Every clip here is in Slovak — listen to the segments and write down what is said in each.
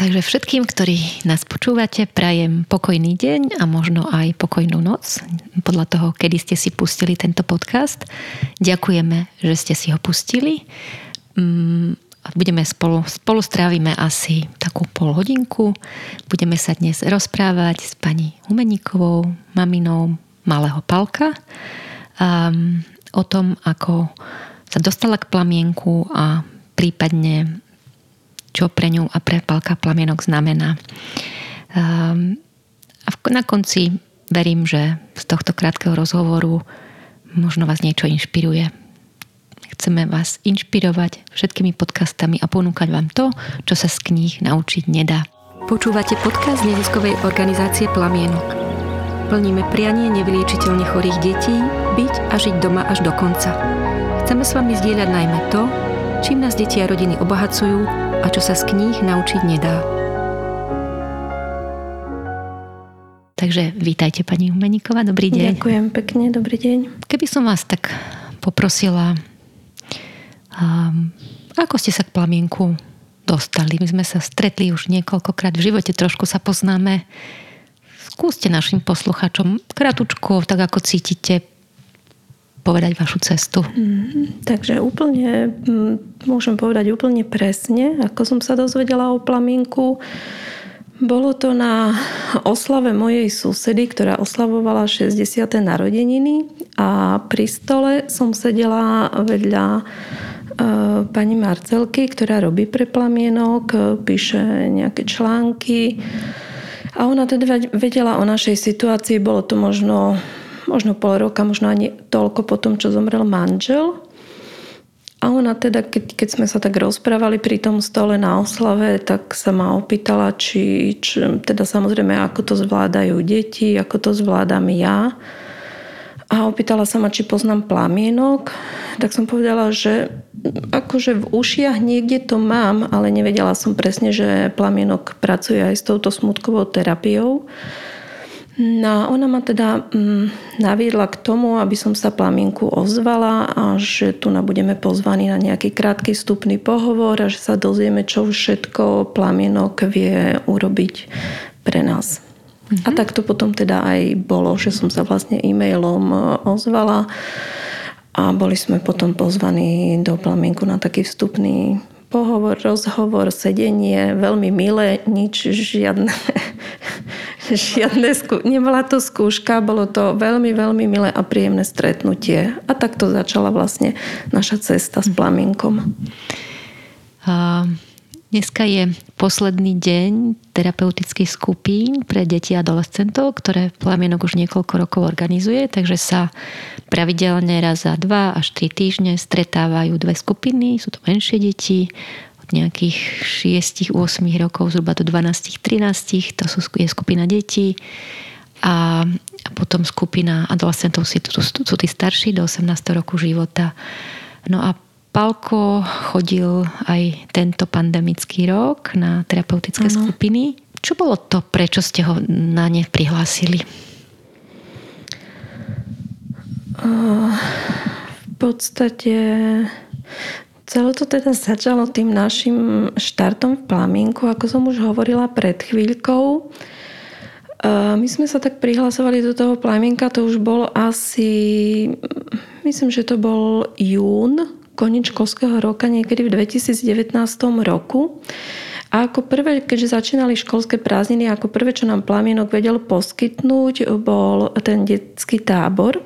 Takže všetkým, ktorí nás počúvate, prajem pokojný deň a možno aj pokojnú noc, podľa toho, kedy ste si pustili tento podcast. Ďakujeme, že ste si ho pustili. Mm, budeme spolu, spolu strávime asi takú pol hodinku. Budeme sa dnes rozprávať s pani Humeníkovou, maminou malého Palka um, o tom, ako sa dostala k plamienku a prípadne čo pre ňu a pre Palka plamienok znamená. Um, a na konci verím, že z tohto krátkeho rozhovoru možno vás niečo inšpiruje. Chceme vás inšpirovať všetkými podcastami a ponúkať vám to, čo sa z kníh naučiť nedá. Počúvate podcast neziskovej organizácie Plamienok. Plníme prianie nevyliečiteľne chorých detí byť a žiť doma až do konca. Chceme s vami zdieľať najmä to, čím nás deti a rodiny obohacujú a čo sa z kníh naučiť nedá. Takže vítajte pani Humeníková, dobrý deň. Ďakujem pekne, dobrý deň. Keby som vás tak poprosila, um, ako ste sa k plamienku dostali? My sme sa stretli už niekoľkokrát v živote, trošku sa poznáme. Skúste našim posluchačom kratučko, tak ako cítite, povedať vašu cestu? Mm, takže úplne, mm, môžem povedať úplne presne, ako som sa dozvedela o plamienku. Bolo to na oslave mojej susedy, ktorá oslavovala 60. narodeniny a pri stole som sedela vedľa e, pani Marcelky, ktorá robí pre plamienok, píše nejaké články. A ona teda vedela o našej situácii, bolo to možno možno pol roka, možno ani toľko po tom, čo zomrel manžel. A ona teda, keď, keď sme sa tak rozprávali pri tom stole na oslave, tak sa ma opýtala, či, či teda samozrejme, ako to zvládajú deti, ako to zvládam ja. A opýtala sa ma, či poznám plamienok. Tak som povedala, že akože v ušiach niekde to mám, ale nevedela som presne, že plamienok pracuje aj s touto smutkovou terapiou. No ona ma teda mm, naviedla k tomu, aby som sa plamienku ozvala a že tu na budeme pozvaní na nejaký krátky vstupný pohovor a že sa dozvieme, čo všetko plamienok vie urobiť pre nás. Mm-hmm. A tak to potom teda aj bolo, že som sa vlastne e-mailom e, ozvala a boli sme potom pozvaní do plamienku na taký vstupný pohovor, rozhovor, sedenie, veľmi milé, nič, žiadne, žiadne skú... nebola to skúška, bolo to veľmi, veľmi milé a príjemné stretnutie. A takto začala vlastne naša cesta s plamienkom. A dneska je posledný deň terapeutických skupín pre deti a adolescentov, ktoré Plamienok už niekoľko rokov organizuje, takže sa pravidelne raz za dva až tri týždne stretávajú dve skupiny, sú to menšie deti, od nejakých 6-8 rokov zhruba do 12-13, to sú, je skupina detí a, a potom skupina adolescentov sú, sú, tí starší do 18 roku života. No a Palko chodil aj tento pandemický rok na terapeutické ano. skupiny. Čo bolo to, prečo ste ho na ne prihlásili? V podstate celé to teda začalo tým našim štartom v Plamienku, ako som už hovorila pred chvíľkou. My sme sa tak prihlasovali do toho Plamienka, to už bol asi, myslím, že to bol jún, koniec školského roka, niekedy v 2019 roku. A ako prvé, keďže začínali školské prázdniny, ako prvé, čo nám Plamienok vedel poskytnúť, bol ten detský tábor,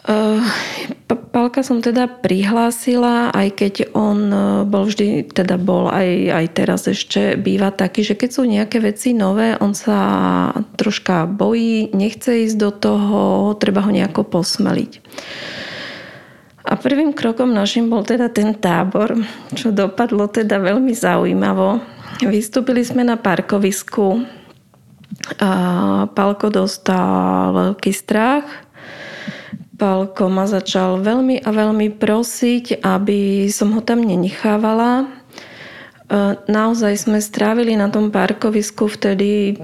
Uh, Palka som teda prihlásila, aj keď on eh, bol vždy, teda bol aj, aj teraz ešte býva taký, že keď sú nejaké veci nové, on sa troška bojí, nechce ísť do toho, treba ho nejako posmeliť. A prvým krokom našim bol teda ten tábor, čo dopadlo teda veľmi zaujímavo. Vystúpili sme na parkovisku. A Palko dostal veľký strach, Pálko ma začal veľmi a veľmi prosiť, aby som ho tam nenechávala. naozaj sme strávili na tom parkovisku vtedy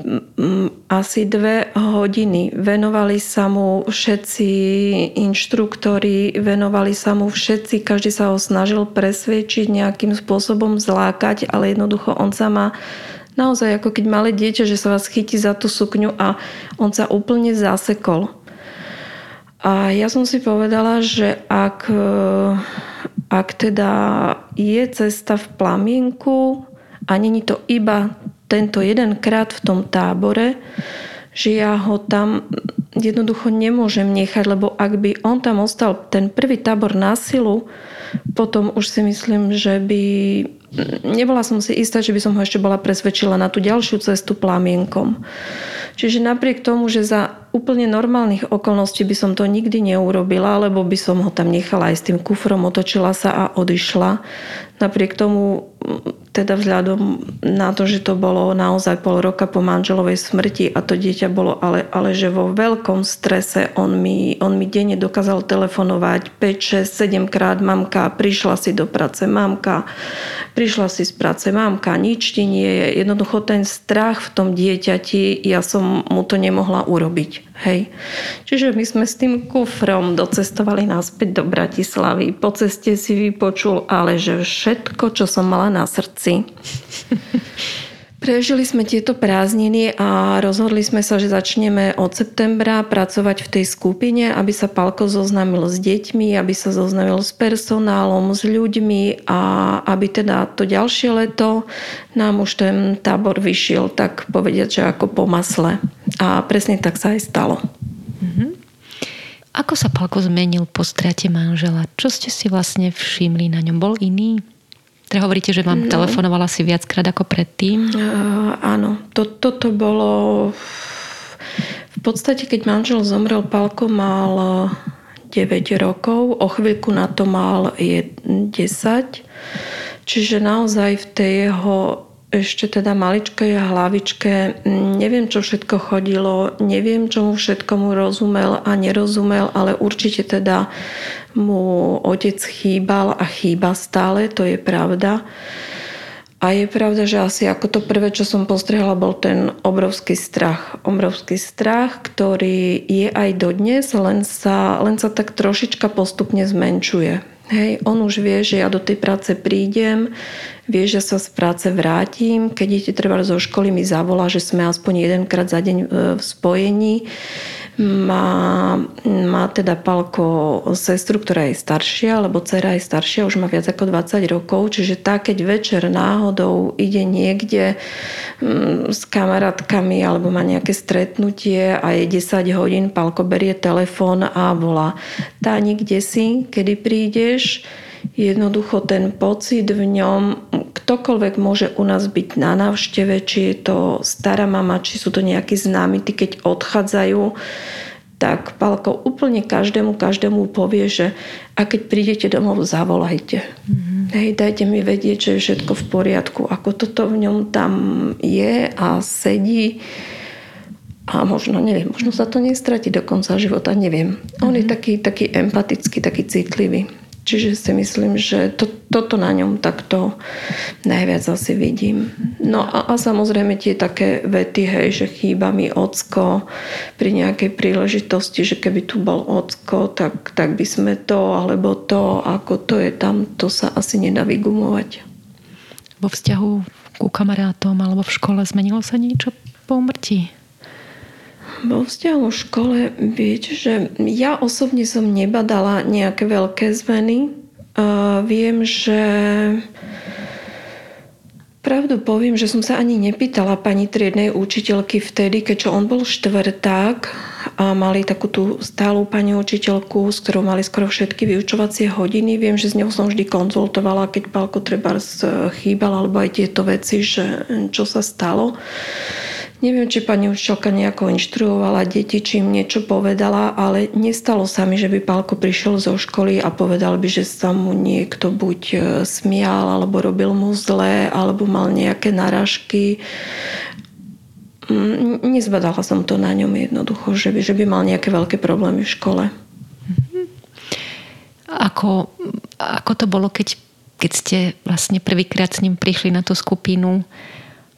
asi dve hodiny. Venovali sa mu všetci inštruktori, venovali sa mu všetci, každý sa ho snažil presvedčiť, nejakým spôsobom zlákať, ale jednoducho on sa má naozaj ako keď malé dieťa, že sa vás chytí za tú sukňu a on sa úplne zasekol. A ja som si povedala, že ak ak teda je cesta v plamienku a není to iba tento jeden krát v tom tábore, že ja ho tam jednoducho nemôžem nechať, lebo ak by on tam ostal ten prvý tábor na silu, potom už si myslím, že by... Nebola som si istá, že by som ho ešte bola presvedčila na tú ďalšiu cestu plamienkom. Čiže napriek tomu, že za úplne normálnych okolností by som to nikdy neurobila, lebo by som ho tam nechala aj s tým kufrom, otočila sa a odišla. Napriek tomu teda vzhľadom na to, že to bolo naozaj pol roka po manželovej smrti a to dieťa bolo ale, ale že vo veľkom strese on mi, on mi denne dokázal telefonovať 5, 6, 7 krát mamka, prišla si do práce mamka, prišla si z práce mamka, nič ti nie je. Jednoducho ten strach v tom dieťati, ja som mu to nemohla urobiť. Hej. Čiže my sme s tým kufrom docestovali naspäť do Bratislavy. Po ceste si vypočul, ale že všetko, čo som mala na srdci. Prežili sme tieto prázdniny a rozhodli sme sa, že začneme od septembra pracovať v tej skupine, aby sa Palko zoznámil s deťmi, aby sa zoznámil s personálom, s ľuďmi a aby teda to ďalšie leto nám už ten tábor vyšiel, tak povediať, že ako po masle. A presne tak sa aj stalo. Mm-hmm. Ako sa Palko zmenil po strate manžela? Čo ste si vlastne všimli na ňom? Bol iný? Teda hovoríte, že vám no. telefonovala si viackrát ako predtým? Uh, áno, to, toto bolo... V podstate, keď manžel zomrel, Palko mal 9 rokov, o chvíľku na to mal 10. Čiže naozaj v tej jeho ešte teda maličkej hlavičke neviem, čo všetko chodilo, neviem, čomu všetkomu rozumel a nerozumel, ale určite teda mu otec chýbal a chýba stále, to je pravda. A je pravda, že asi ako to prvé, čo som postrehla, bol ten obrovský strach. Obrovský strach, ktorý je aj dodnes, len sa, len sa tak trošička postupne zmenšuje. Hej, on už vie, že ja do tej práce prídem, vie, že sa z práce vrátim. Keď idete treba zo školy, mi zavolá, že sme aspoň jedenkrát za deň v spojení. Má, má teda Palko sestru, ktorá je staršia, lebo dcera je staršia, už má viac ako 20 rokov, čiže tá, keď večer náhodou ide niekde mm, s kamarátkami alebo má nejaké stretnutie a je 10 hodín, Palko berie telefón a volá. Tá nikde si, kedy prídeš, jednoducho ten pocit v ňom, ktokoľvek môže u nás byť na návšteve, či je to stará mama, či sú to nejakí známi, tí keď odchádzajú, tak Palko úplne každému, každému povie, že a keď prídete domov, zavolajte. Mm-hmm. Hej, dajte mi vedieť, že je všetko v poriadku. Ako toto v ňom tam je a sedí a možno, neviem, možno sa to nestratí do konca života, neviem. On mm-hmm. je mhm. taký, taký empatický, taký citlivý. Čiže si myslím, že to, toto na ňom takto najviac asi vidím. No a, a samozrejme tie také vety, hej, že chýba mi ocko pri nejakej príležitosti, že keby tu bol ocko, tak, tak by sme to, alebo to, ako to je tam, to sa asi nedá vygumovať. Vo vzťahu ku kamarátom alebo v škole zmenilo sa niečo po umrtí? Vo vzťahu škole, viete, že ja osobne som nebadala nejaké veľké zmeny. Uh, viem, že Pravdu poviem, že som sa ani nepýtala pani triednej učiteľky vtedy, keďže on bol štvrták a mali takú tú stálú pani učiteľku, s ktorou mali skoro všetky vyučovacie hodiny. Viem, že s ňou som vždy konzultovala, keď Palko treba chýbal, alebo aj tieto veci, že čo sa stalo. Neviem, či pani učiteľka nejako inštruovala deti, či im niečo povedala, ale nestalo sa mi, že by Pálko prišiel zo školy a povedal by, že sa mu niekto buď e, smial, alebo robil mu zlé, alebo mal nejaké naražky. Mm, nezbadala som to na ňom jednoducho, že by, že by mal nejaké veľké problémy v škole. Ako, ako to bolo, keď keď ste vlastne prvýkrát s ním prišli na tú skupinu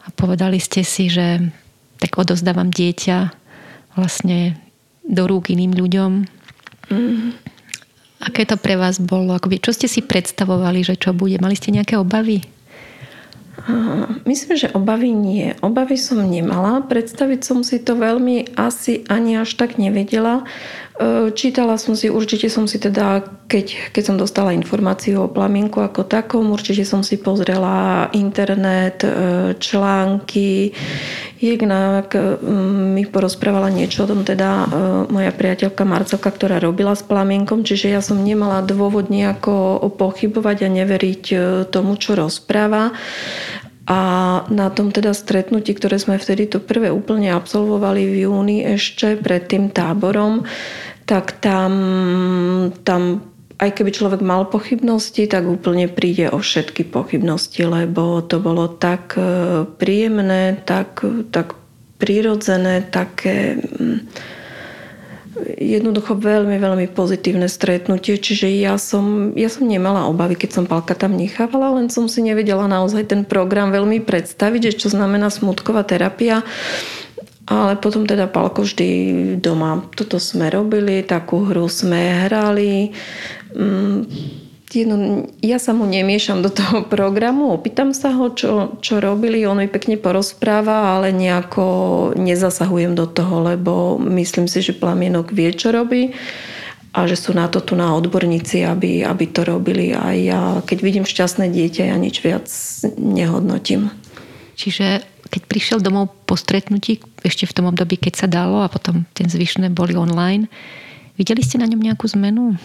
a povedali ste si, že tak odozdávam dieťa vlastne do rúk iným ľuďom. Mm. Aké to pre vás bolo? Akoby, čo ste si predstavovali, že čo bude? Mali ste nejaké obavy? Myslím, že obavy nie. Obavy som nemala. Predstaviť som si to veľmi asi ani až tak nevedela. Čítala som si, určite som si teda, keď, keď som dostala informáciu o plamienku ako takom, určite som si pozrela internet, články. Jednak e, mi porozprávala niečo o tom teda moja priateľka Marcelka, ktorá robila s plamienkom, čiže ja som nemala dôvod nejako pochybovať a neveriť tomu, čo rozpráva. A na tom teda stretnutí, ktoré sme vtedy to prvé úplne absolvovali v júni ešte pred tým táborom, tak tam, tam aj keby človek mal pochybnosti, tak úplne príde o všetky pochybnosti, lebo to bolo tak e, príjemné, tak, tak prirodzené, také mm, jednoducho veľmi, veľmi pozitívne stretnutie, čiže ja som, ja som nemala obavy, keď som Palka tam nechávala, len som si nevedela naozaj ten program veľmi predstaviť, že čo znamená smutková terapia. Ale potom teda Palko vždy doma. Toto sme robili, takú hru sme hrali. Mm, jedno, ja sa mu nemiešam do toho programu, opýtam sa ho, čo, čo robili, on mi pekne porozpráva, ale nejako nezasahujem do toho, lebo myslím si, že plamienok vie, čo robí a že sú na to tu na odborníci, aby, aby to robili a ja, keď vidím šťastné dieťa, ja nič viac nehodnotím. Čiže keď prišiel domov po stretnutí, ešte v tom období, keď sa dalo a potom ten zvyšné boli online, videli ste na ňom nejakú zmenu?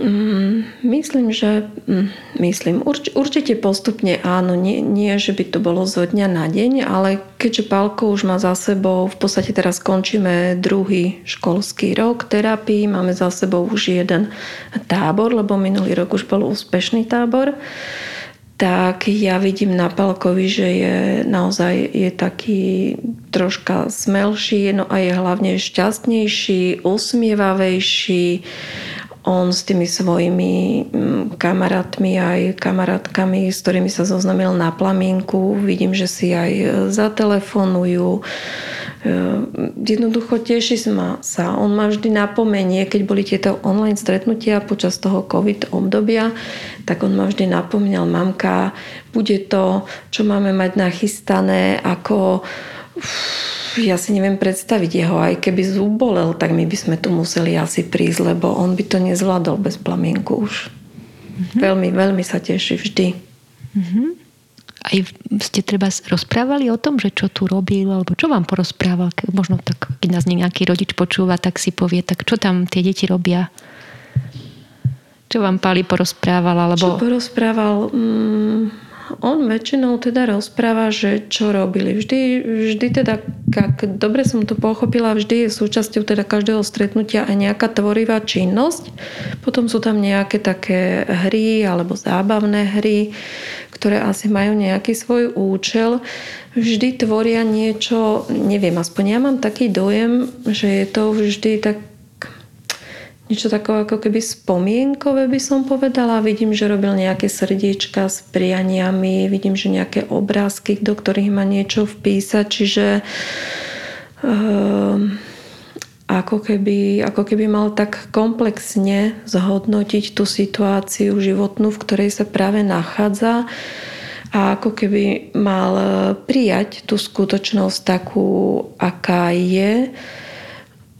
Mm, myslím, že mm, myslím, urč, určite postupne áno, nie, nie, že by to bolo zo dňa na deň, ale keďže Pálko už má za sebou, v podstate teraz končíme druhý školský rok terapii, máme za sebou už jeden tábor, lebo minulý rok už bol úspešný tábor, tak ja vidím na Palkovi, že je naozaj je taký troška smelší, no a je hlavne šťastnejší, usmievavejší, on s tými svojimi mm, kamarátmi aj kamarátkami, s ktorými sa zoznamil na plamínku, vidím, že si aj e, zatelefonujú. E, jednoducho teší sa. On ma vždy napomenie, keď boli tieto online stretnutia počas toho COVID obdobia, tak on ma vždy napomínal, mamka, bude to, čo máme mať nachystané, ako ja si neviem predstaviť jeho, aj keby zub bolel, tak my by sme tu museli asi prísť, lebo on by to nezvládol bez plamienku už. Mm-hmm. Veľmi, veľmi sa teší vždy. Mm-hmm. Aj ste treba rozprávali o tom, že čo tu robil, alebo čo vám porozprával? Možno tak, keď nás nejaký rodič počúva, tak si povie, tak čo tam tie deti robia? Čo vám Pali porozprával? Alebo... Čo porozprával? Mm on väčšinou teda rozpráva, že čo robili. Vždy, vždy teda, ak dobre som to pochopila, vždy je súčasťou teda každého stretnutia aj nejaká tvorivá činnosť. Potom sú tam nejaké také hry alebo zábavné hry, ktoré asi majú nejaký svoj účel. Vždy tvoria niečo, neviem, aspoň ja mám taký dojem, že je to vždy tak niečo takové ako keby spomienkové by som povedala. Vidím, že robil nejaké srdiečka s prianiami, vidím, že nejaké obrázky, do ktorých má niečo vpísať, čiže um, ako keby, ako keby mal tak komplexne zhodnotiť tú situáciu životnú, v ktorej sa práve nachádza a ako keby mal prijať tú skutočnosť takú, aká je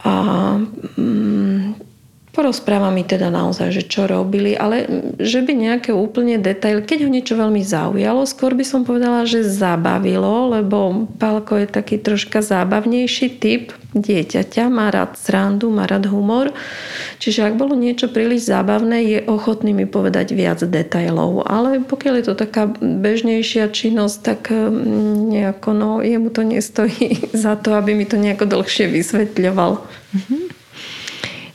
a um, Porozpráva mi teda naozaj, že čo robili, ale že by nejaké úplne detail, keď ho niečo veľmi zaujalo, skôr by som povedala, že zabavilo, lebo Pálko je taký troška zábavnejší typ dieťaťa, má rád srandu, má rád humor, čiže ak bolo niečo príliš zábavné, je ochotný mi povedať viac detailov, ale pokiaľ je to taká bežnejšia činnosť, tak mm, nejako, no, jemu to nestojí za to, aby mi to nejako dlhšie vysvetľoval. Mm-hmm.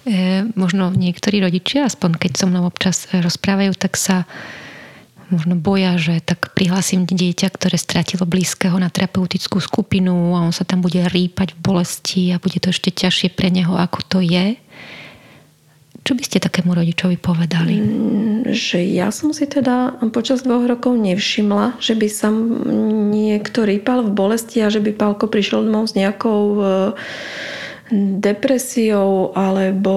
E, možno niektorí rodičia, aspoň keď so mnou občas rozprávajú, tak sa možno boja, že tak prihlasím dieťa, ktoré stratilo blízkeho na terapeutickú skupinu a on sa tam bude rýpať v bolesti a bude to ešte ťažšie pre neho, ako to je. Čo by ste takému rodičovi povedali? Mm, že ja som si teda počas dvoch rokov nevšimla, že by sa niekto rýpal v bolesti a že by Pálko prišiel domov s nejakou e, depresiou alebo,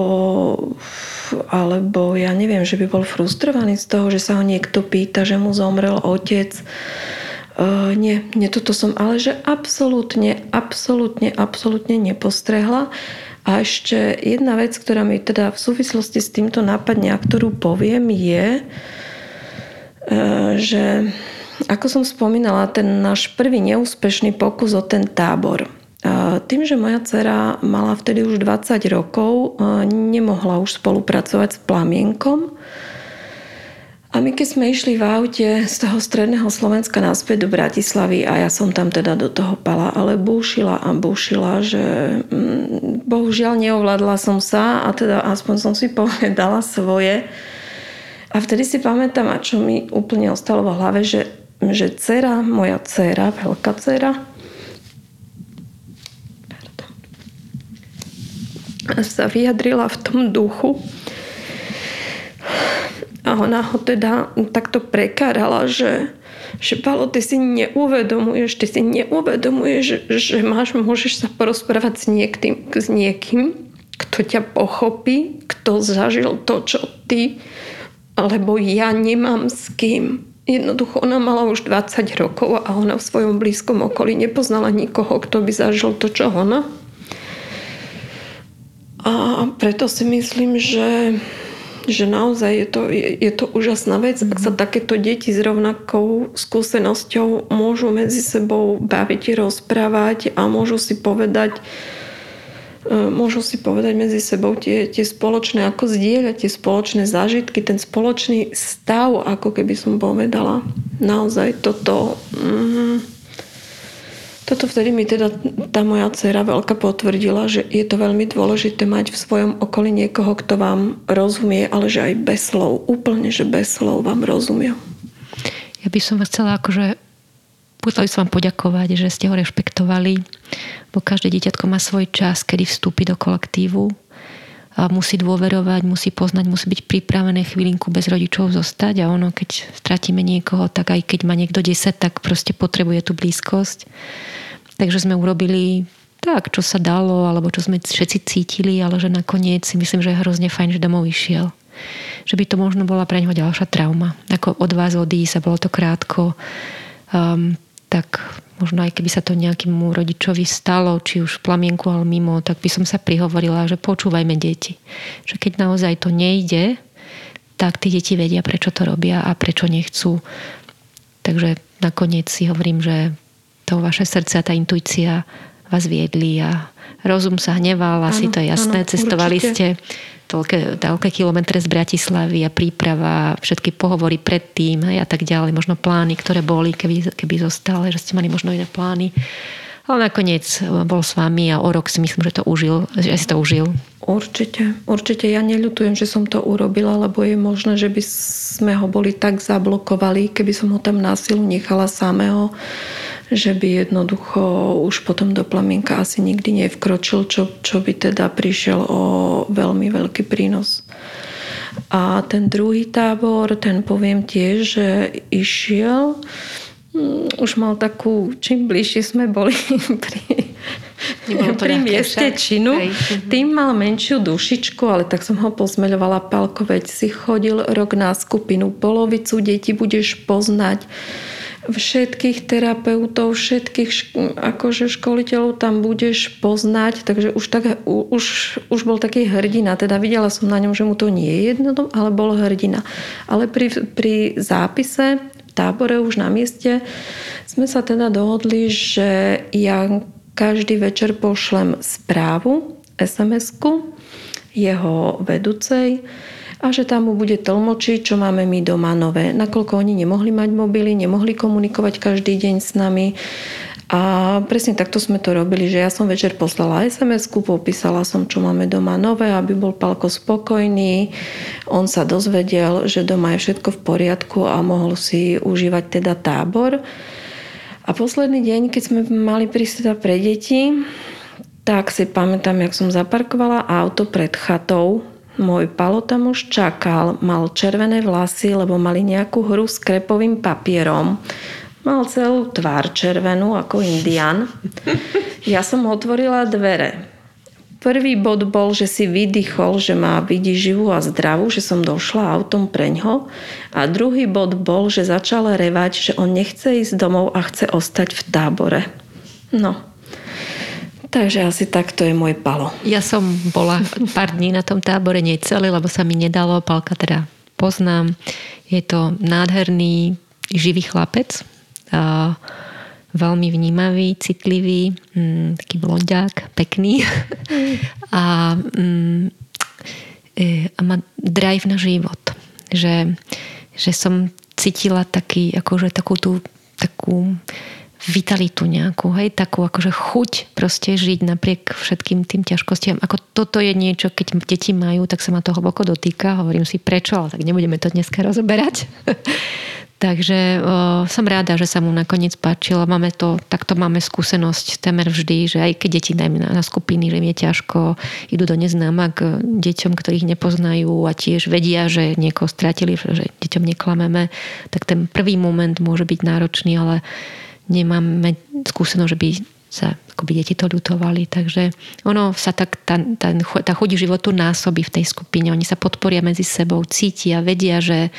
alebo ja neviem, že by bol frustrovaný z toho, že sa ho niekto pýta, že mu zomrel otec. Uh, nie, nie, toto som ale že absolútne, absolútne, absolútne nepostrehla. A ešte jedna vec, ktorá mi teda v súvislosti s týmto nápadne a ktorú poviem je, e, že ako som spomínala, ten náš prvý neúspešný pokus o ten tábor. Tým, že moja dcera mala vtedy už 20 rokov, nemohla už spolupracovať s plamienkom, a my keď sme išli v aute z toho stredného Slovenska naspäť do Bratislavy a ja som tam teda do toho pala, ale búšila a búšila, že mm, bohužiaľ neovládla som sa a teda aspoň som si povedala svoje. A vtedy si pamätám, a čo mi úplne ostalo v hlave, že, že dcera, moja dcera, veľká dcera, sa vyjadrila v tom duchu, a ona ho teda takto prekárala, že, že Palo, ty si neuvedomuješ, ty si neuvedomuješ, že, že máš, môžeš sa porozprávať s niekým, s niekým, kto ťa pochopí, kto zažil to, čo ty, alebo ja nemám s kým. Jednoducho ona mala už 20 rokov a ona v svojom blízkom okolí nepoznala nikoho, kto by zažil to, čo ona. A preto si myslím, že že naozaj je to, je, je to úžasná vec, ak sa takéto deti s rovnakou skúsenosťou môžu medzi sebou baviť, rozprávať a môžu si povedať e, môžu si povedať medzi sebou tie, tie spoločné, ako zdieľať tie spoločné zážitky, ten spoločný stav, ako keby som povedala. Naozaj toto... Mm, toto vtedy mi teda tá moja dcera veľká potvrdila, že je to veľmi dôležité mať v svojom okolí niekoho, kto vám rozumie, ale že aj bez slov, úplne, že bez slov vám rozumie. Ja by som vás chcela akože chcela by som vám poďakovať, že ste ho rešpektovali, bo každé dieťatko má svoj čas, kedy vstúpi do kolektívu musí dôverovať, musí poznať, musí byť pripravené chvílinku bez rodičov zostať a ono, keď stratíme niekoho, tak aj keď má niekto 10, tak proste potrebuje tú blízkosť. Takže sme urobili tak, čo sa dalo, alebo čo sme všetci cítili, ale že nakoniec si myslím, že je hrozne fajn, že domov išiel. Že by to možno bola pre neho ďalšia trauma. Ako od vás odísť a bolo to krátko. Um, tak možno aj keby sa to nejakému rodičovi stalo, či už v plamienku, ale mimo, tak by som sa prihovorila, že počúvajme deti. Že keď naozaj to nejde, tak tí deti vedia, prečo to robia a prečo nechcú. Takže nakoniec si hovorím, že to vaše srdce a tá intuícia vás viedli a rozum sa hneval, asi to je jasné. Áno, Cestovali určite. ste toľké, toľké kilometre z Bratislavy a príprava, všetky pohovory predtým hej, a tak ďalej, možno plány, ktoré boli, keby, keby zostali, že ste mali možno iné plány. Ale nakoniec bol s vami a o rok si myslím, že to užil, že si to užil. Určite, určite. Ja neľutujem, že som to urobila, lebo je možné, že by sme ho boli tak zablokovali, keby som ho tam násilu nechala samého že by jednoducho už potom do plamienka asi nikdy nevkročil, čo, čo by teda prišiel o veľmi veľký prínos. A ten druhý tábor, ten poviem tiež, že išiel, mm, už mal takú, čím bližšie sme boli pri, pri mieste však. činu, Hej. Mhm. tým mal menšiu dušičku, ale tak som ho pozmeľovala palko, veď si chodil rok na skupinu, polovicu detí budeš poznať všetkých terapeutov, všetkých akože školiteľov tam budeš poznať, takže už, tak, už, už bol taký hrdina, teda videla som na ňom, že mu to nie je jedno, ale bol hrdina. Ale pri, pri zápise v tábore už na mieste sme sa teda dohodli, že ja každý večer pošlem správu, SMS-ku jeho vedúcej, a že tam mu bude tlmočiť, čo máme my doma nové. Nakoľko oni nemohli mať mobily, nemohli komunikovať každý deň s nami. A presne takto sme to robili, že ja som večer poslala SMS-ku, popísala som, čo máme doma nové, aby bol Palko spokojný. On sa dozvedel, že doma je všetko v poriadku a mohol si užívať teda tábor. A posledný deň, keď sme mali prísť teda pre deti, tak si pamätám, jak som zaparkovala auto pred chatou Môj palo tam už čakal, mal červené vlasy, lebo mali nejakú hru s krepovým papierom. Mal celú tvár červenú ako indian. Ja som otvorila dvere. Prvý bod bol, že si vydychol, že má vidí živú a zdravú, že som došla autom preňho. A druhý bod bol, že začal revať, že on nechce ísť domov a chce ostať v tábore. No, Takže asi takto je môj palo. Ja som bola pár dní na tom tábore, nie celý, lebo sa mi nedalo. Palka teda poznám. Je to nádherný, živý chlapec. A veľmi vnímavý, citlivý, mm, taký blondiak, pekný. Mm. a, mm, e, a má drive na život. Že, že som cítila taký, akože takú tú takú vitalitu nejakú, hej, takú akože chuť proste žiť napriek všetkým tým ťažkostiam. Ako toto je niečo, keď deti majú, tak sa ma to hlboko dotýka. Hovorím si prečo, ale tak nebudeme to dneska rozoberať. Takže o, som ráda, že sa mu nakoniec páčilo. Máme to, takto máme skúsenosť temer vždy, že aj keď deti dajme na, na skupiny, že im je ťažko, idú do neznáma k deťom, ktorých nepoznajú a tiež vedia, že niekoho stratili, že deťom neklameme, tak ten prvý moment môže byť náročný, ale nemáme skúsenosť, že by sa akoby deti to ľutovali. Takže ono sa tak, tá, tá, tá chuť životu násobí v tej skupine. Oni sa podporia medzi sebou, cítia, vedia, že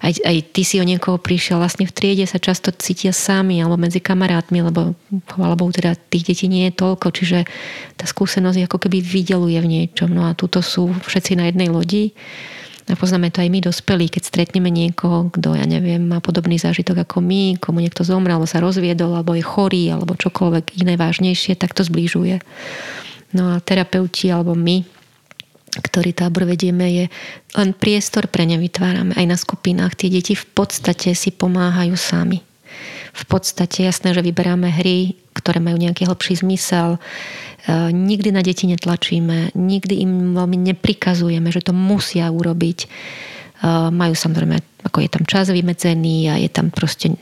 aj, aj ty si o niekoho prišiel, vlastne v triede sa často cítia sami alebo medzi kamarátmi, lebo Bohu, teda tých detí nie je toľko, čiže tá skúsenosť ako keby vydeluje v niečom. No a tuto sú všetci na jednej lodi a poznáme to aj my dospelí, keď stretneme niekoho, kto, ja neviem, má podobný zážitok ako my, komu niekto zomrel, alebo sa rozviedol, alebo je chorý, alebo čokoľvek iné vážnejšie, tak to zbližuje. No a terapeuti, alebo my, ktorý tábor vedieme, je len priestor pre ne vytvárame. Aj na skupinách tie deti v podstate si pomáhajú sami. V podstate jasné, že vyberáme hry, ktoré majú nejaký hlbší zmysel, E, nikdy na deti netlačíme, nikdy im veľmi neprikazujeme, že to musia urobiť. E, majú samozrejme, ako je tam čas vymedzený a je tam proste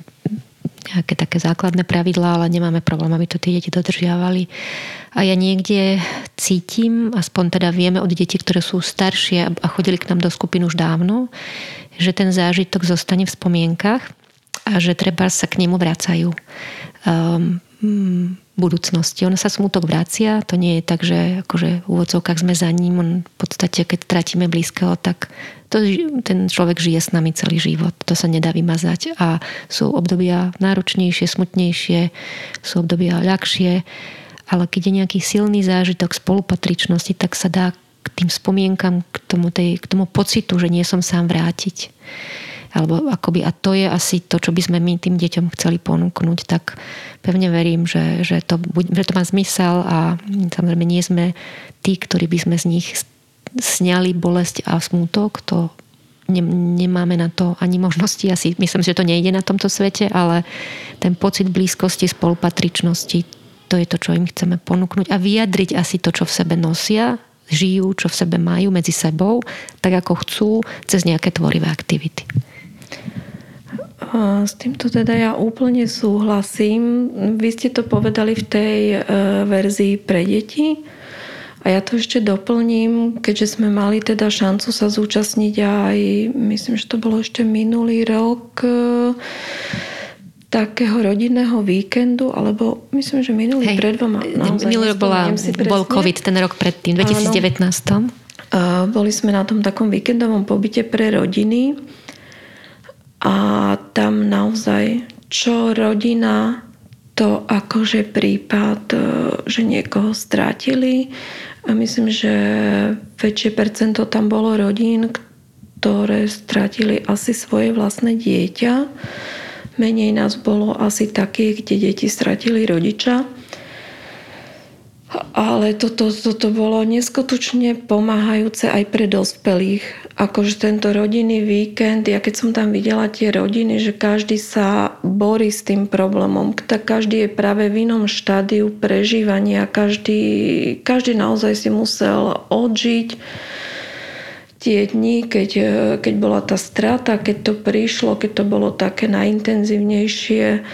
nejaké také základné pravidlá, ale nemáme problém, aby to tie deti dodržiavali. A ja niekde cítim, aspoň teda vieme od detí, ktoré sú staršie a chodili k nám do skupiny už dávno, že ten zážitok zostane v spomienkach a že treba sa k nemu vracajú. Um, hmm, budúcnosti. Ono sa smutok vracia, to nie je tak, že akože v úvodzovkách sme za ním, on v podstate, keď trátime blízkeho, tak to, ten človek žije s nami celý život. To sa nedá vymazať a sú obdobia náročnejšie, smutnejšie, sú obdobia ľahšie, ale keď je nejaký silný zážitok spolupatričnosti, tak sa dá k tým spomienkam, k tomu, tej, k tomu pocitu, že nie som sám vrátiť. Alebo akoby, a to je asi to, čo by sme my tým deťom chceli ponúknuť, tak pevne verím, že, že, to, že to má zmysel a samozrejme nie sme tí, ktorí by sme z nich sňali bolesť a smútok, to ne, nemáme na to ani možnosti, asi myslím, že to nejde na tomto svete, ale ten pocit blízkosti, spolupatričnosti, to je to, čo im chceme ponúknuť a vyjadriť asi to, čo v sebe nosia, žijú, čo v sebe majú medzi sebou, tak ako chcú, cez nejaké tvorivé aktivity. S týmto teda ja úplne súhlasím. Vy ste to povedali v tej e, verzii pre deti. A ja to ešte doplním, keďže sme mali teda šancu sa zúčastniť aj, myslím, že to bolo ešte minulý rok, e, takého rodinného víkendu, alebo myslím, že minulý Hej, pred dvoma. Minulý rok bola, bol COVID, ten rok predtým, 2019. Áno. Boli sme na tom takom víkendovom pobyte pre rodiny a tam naozaj, čo rodina, to akože prípad, e, že niekoho strátili. A myslím, že väčšie percento tam bolo rodín, ktoré strátili asi svoje vlastné dieťa. Menej nás bolo asi takých, kde deti stratili rodiča. Ale toto, toto bolo neskutočne pomáhajúce aj pre dospelých. Akože tento rodinný víkend, ja keď som tam videla tie rodiny, že každý sa borí s tým problémom, tak každý je práve v inom štádiu prežívania, každý, každý naozaj si musel odžiť tie dni, keď, keď bola tá strata, keď to prišlo, keď to bolo také najintenzívnejšie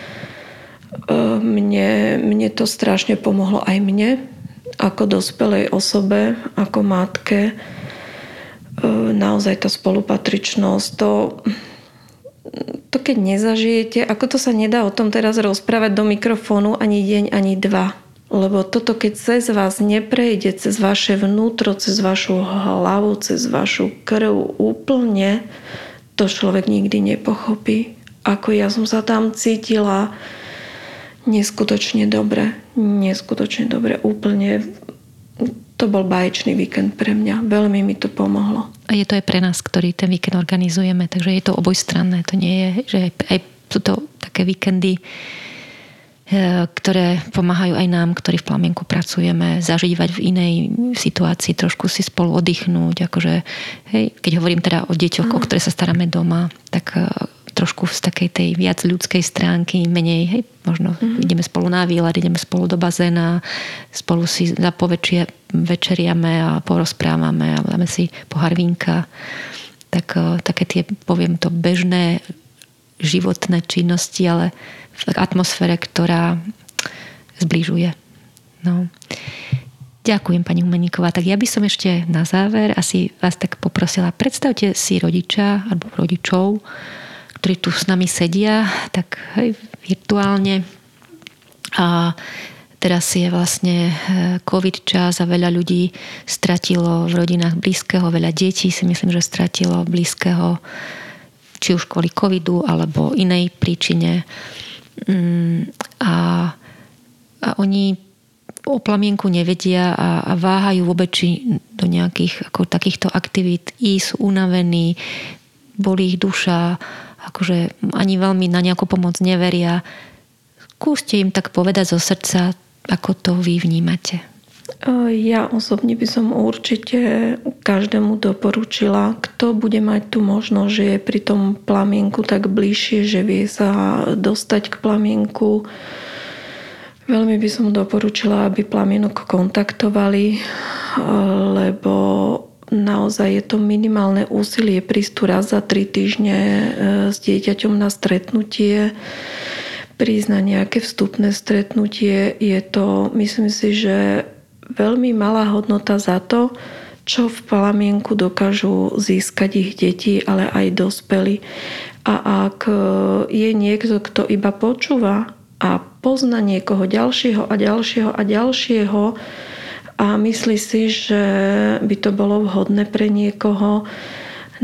mne, mne to strašne pomohlo aj mne, ako dospelej osobe, ako matke, naozaj tá spolupatričnosť, to, to keď nezažijete, ako to sa nedá o tom teraz rozprávať do mikrofónu ani deň, ani dva. Lebo toto, keď cez vás neprejde, cez vaše vnútro, cez vašu hlavu, cez vašu krv úplne, to človek nikdy nepochopí. Ako ja som sa tam cítila neskutočne dobre. Neskutočne dobre. Úplne to bol báječný víkend pre mňa. Veľmi mi to pomohlo. A je to aj pre nás, ktorý ten víkend organizujeme, takže je to obojstranné. To nie je, že aj, aj sú to také víkendy, e, ktoré pomáhajú aj nám, ktorí v plamienku pracujeme, zažívať v inej situácii, trošku si spolu oddychnúť. Akože, hej, keď hovorím teda o deťoch, o ktoré sa staráme doma, tak e, trošku z takej tej viac ľudskej stránky, menej, hej, možno mm-hmm. ideme spolu na výlet, ideme spolu do bazéna, spolu si za povečie večeriame a porozprávame a dáme si pohár vínka. Tak, e, také tie, poviem to, bežné životné činnosti, ale v atmosfére, ktorá zbližuje. No. Ďakujem, pani Umeníková. Tak ja by som ešte na záver asi vás tak poprosila, predstavte si rodiča alebo rodičov, ktorí tu s nami sedia, tak hej, virtuálne. A teraz je vlastne e, COVID čas a veľa ľudí stratilo v rodinách blízkeho, veľa detí si myslím, že stratilo blízkeho či už kvôli covidu alebo inej príčine. Mm, a, a oni o plamienku nevedia a, a váhajú vôbec či do nejakých ako takýchto aktivít ísť, unavení, bolí ich duša, akože ani veľmi na nejakú pomoc neveria. Skúste im tak povedať zo srdca, ako to vy vnímate. Ja osobne by som určite každému doporučila, kto bude mať tú možnosť, že je pri tom plamienku tak bližšie, že vie sa dostať k plamienku. Veľmi by som doporučila, aby plamienok kontaktovali, lebo naozaj je to minimálne úsilie prísť tu raz za tri týždne e, s dieťaťom na stretnutie, prísť na nejaké vstupné stretnutie. Je to, myslím si, že veľmi malá hodnota za to, čo v plamienku dokážu získať ich deti, ale aj dospelí. A ak je niekto, kto iba počúva a pozná niekoho ďalšieho a ďalšieho a ďalšieho, a myslí si, že by to bolo vhodné pre niekoho,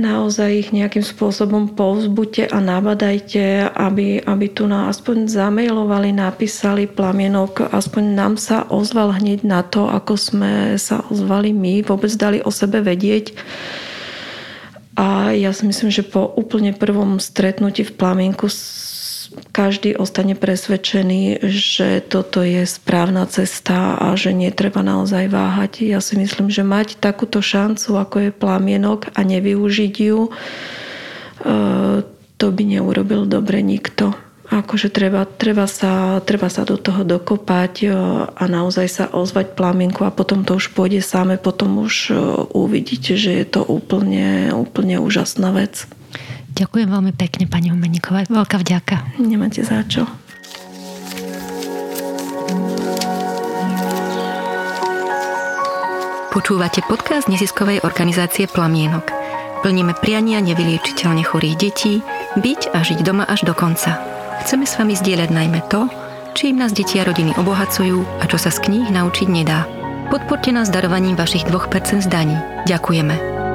naozaj ich nejakým spôsobom povzbuďte a nabadajte, aby, aby tu na aspoň zamailovali, napísali plamienok, aspoň nám sa ozval hneď na to, ako sme sa ozvali my, vôbec dali o sebe vedieť. A ja si myslím, že po úplne prvom stretnutí v plamienku každý ostane presvedčený, že toto je správna cesta a že netreba naozaj váhať. Ja si myslím, že mať takúto šancu, ako je plamienok a nevyužiť ju, e, to by neurobil dobre nikto. Akože treba, treba, sa, treba sa do toho dokopať e, a naozaj sa ozvať plamienku a potom to už pôjde same, potom už e, uvidíte, že je to úplne, úplne úžasná vec. Ďakujem veľmi pekne, pani Umeníková. Veľká vďaka. Nemáte za čo. Počúvate podcast neziskovej organizácie Plamienok. Plníme priania nevyliečiteľne chorých detí, byť a žiť doma až do konca. Chceme s vami zdieľať najmä to, čím nás deti a rodiny obohacujú a čo sa z kníh naučiť nedá. Podporte nás darovaním vašich 2% zdaní. Ďakujeme.